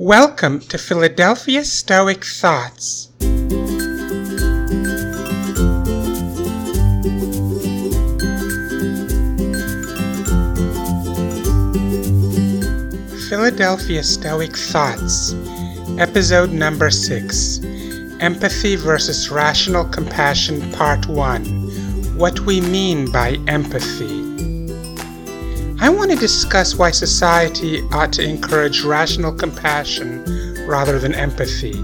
Welcome to Philadelphia Stoic Thoughts. Philadelphia Stoic Thoughts, Episode Number 6 Empathy versus Rational Compassion, Part 1 What We Mean by Empathy. I want to discuss why society ought to encourage rational compassion rather than empathy.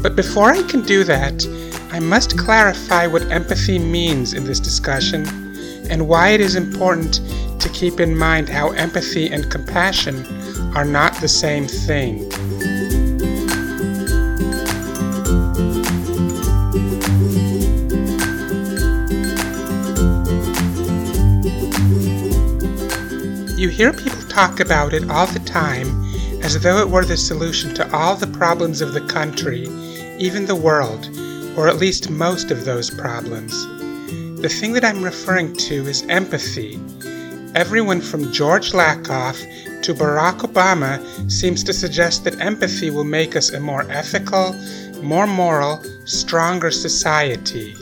But before I can do that, I must clarify what empathy means in this discussion and why it is important to keep in mind how empathy and compassion are not the same thing. You hear people talk about it all the time as though it were the solution to all the problems of the country, even the world, or at least most of those problems. The thing that I'm referring to is empathy. Everyone from George Lakoff to Barack Obama seems to suggest that empathy will make us a more ethical, more moral, stronger society.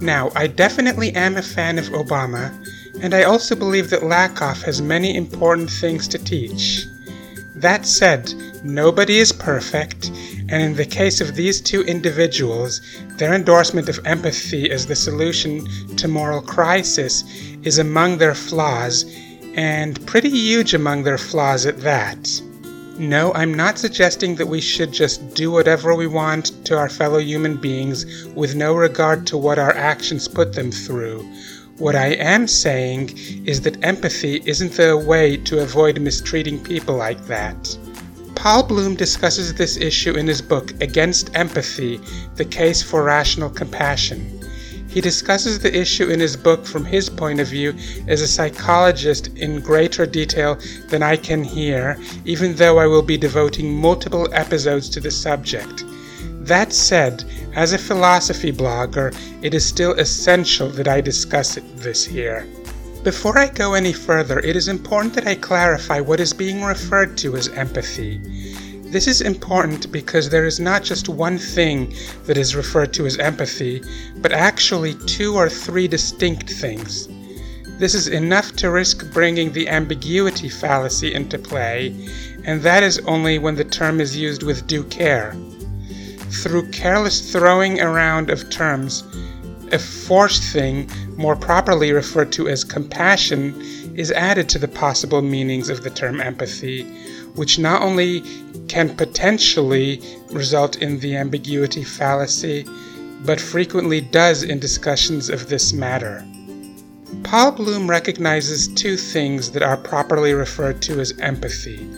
Now, I definitely am a fan of Obama, and I also believe that Lakoff has many important things to teach. That said, nobody is perfect, and in the case of these two individuals, their endorsement of empathy as the solution to moral crisis is among their flaws, and pretty huge among their flaws at that. No, I'm not suggesting that we should just do whatever we want to our fellow human beings with no regard to what our actions put them through. What I am saying is that empathy isn't the way to avoid mistreating people like that. Paul Bloom discusses this issue in his book Against Empathy The Case for Rational Compassion. He discusses the issue in his book from his point of view as a psychologist in greater detail than I can here, even though I will be devoting multiple episodes to the subject. That said, as a philosophy blogger, it is still essential that I discuss it this here. Before I go any further, it is important that I clarify what is being referred to as empathy. This is important because there is not just one thing that is referred to as empathy, but actually two or three distinct things. This is enough to risk bringing the ambiguity fallacy into play, and that is only when the term is used with due care through careless throwing around of terms, a fourth thing, more properly referred to as compassion, is added to the possible meanings of the term empathy, which not only can potentially result in the ambiguity fallacy, but frequently does in discussions of this matter. Paul Bloom recognizes two things that are properly referred to as empathy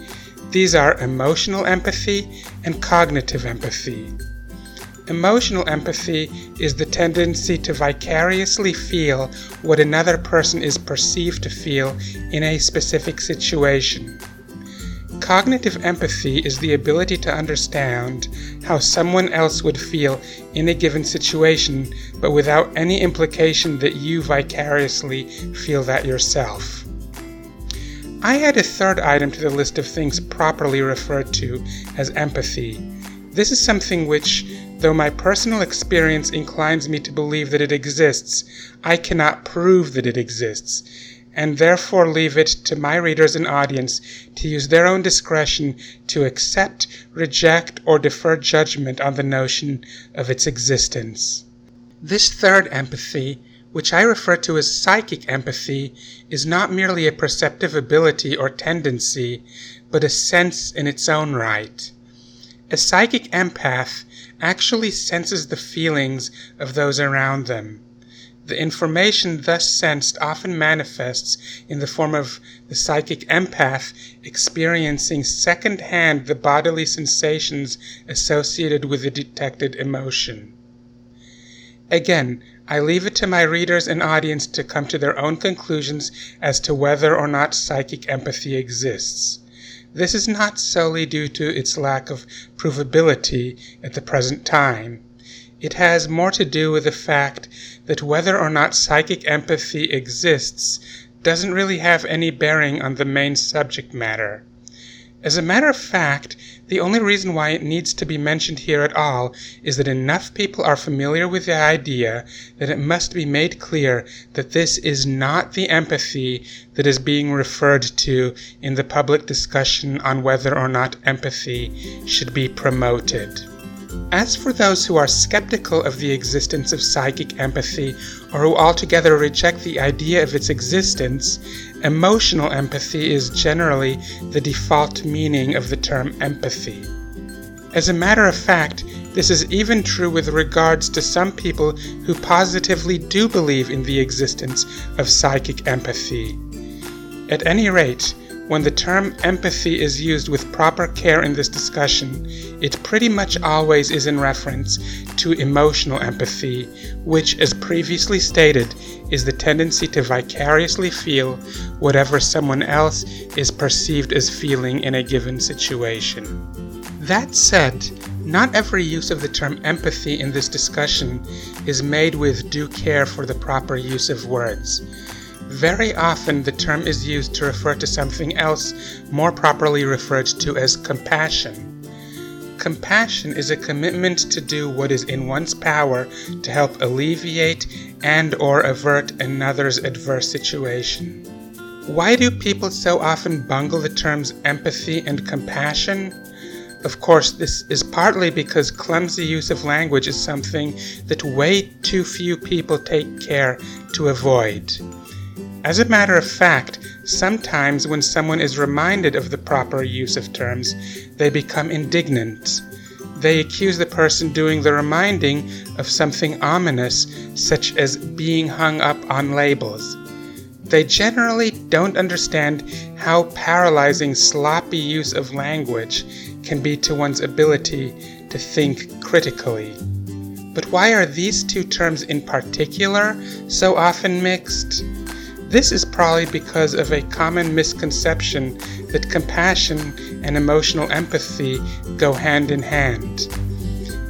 these are emotional empathy and cognitive empathy. Emotional empathy is the tendency to vicariously feel what another person is perceived to feel in a specific situation. Cognitive empathy is the ability to understand how someone else would feel in a given situation, but without any implication that you vicariously feel that yourself. I add a third item to the list of things properly referred to as empathy. This is something which, though my personal experience inclines me to believe that it exists, I cannot prove that it exists, and therefore leave it to my readers and audience to use their own discretion to accept, reject, or defer judgment on the notion of its existence. This third empathy which I refer to as psychic empathy, is not merely a perceptive ability or tendency, but a sense in its own right. A psychic empath actually senses the feelings of those around them. The information thus sensed often manifests in the form of the psychic empath experiencing secondhand the bodily sensations associated with the detected emotion. Again, I leave it to my readers and audience to come to their own conclusions as to whether or not psychic empathy exists. This is not solely due to its lack of provability at the present time. It has more to do with the fact that whether or not psychic empathy exists doesn't really have any bearing on the main subject matter. As a matter of fact, the only reason why it needs to be mentioned here at all is that enough people are familiar with the idea that it must be made clear that this is not the empathy that is being referred to in the public discussion on whether or not empathy should be promoted. As for those who are skeptical of the existence of psychic empathy or who altogether reject the idea of its existence, emotional empathy is generally the default meaning of the term empathy. As a matter of fact, this is even true with regards to some people who positively do believe in the existence of psychic empathy. At any rate, when the term empathy is used with proper care in this discussion, it pretty much always is in reference to emotional empathy, which, as previously stated, is the tendency to vicariously feel whatever someone else is perceived as feeling in a given situation. That said, not every use of the term empathy in this discussion is made with due care for the proper use of words. Very often the term is used to refer to something else more properly referred to as compassion. Compassion is a commitment to do what is in one's power to help alleviate and or avert another's adverse situation. Why do people so often bungle the terms empathy and compassion? Of course, this is partly because clumsy use of language is something that way too few people take care to avoid. As a matter of fact, sometimes when someone is reminded of the proper use of terms, they become indignant. They accuse the person doing the reminding of something ominous, such as being hung up on labels. They generally don't understand how paralyzing sloppy use of language can be to one's ability to think critically. But why are these two terms in particular so often mixed? This is probably because of a common misconception that compassion and emotional empathy go hand in hand.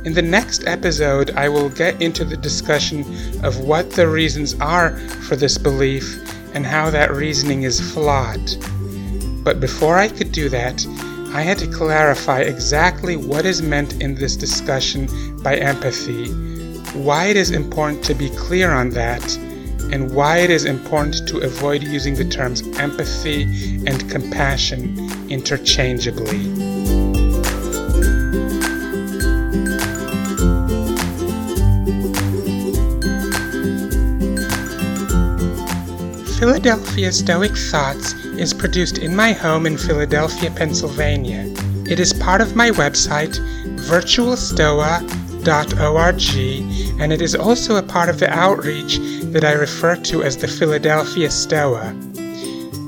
In the next episode, I will get into the discussion of what the reasons are for this belief and how that reasoning is flawed. But before I could do that, I had to clarify exactly what is meant in this discussion by empathy, why it is important to be clear on that, and why it is important to avoid using the terms empathy and compassion interchangeably. Philadelphia Stoic Thoughts is produced in my home in Philadelphia, Pennsylvania. It is part of my website, virtualstoa.org, and it is also a part of the outreach that I refer to as the Philadelphia Stoa.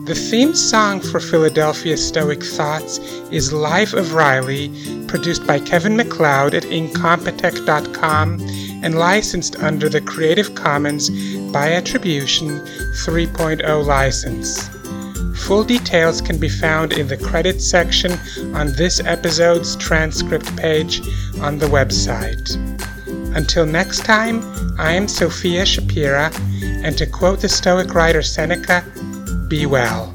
The theme song for Philadelphia Stoic Thoughts is Life of Riley, produced by Kevin MacLeod at Incompetech.com and licensed under the Creative Commons by Attribution 3.0 license. Full details can be found in the credits section on this episode's transcript page on the website. Until next time, I am Sophia Shapira, and to quote the Stoic writer Seneca, be well.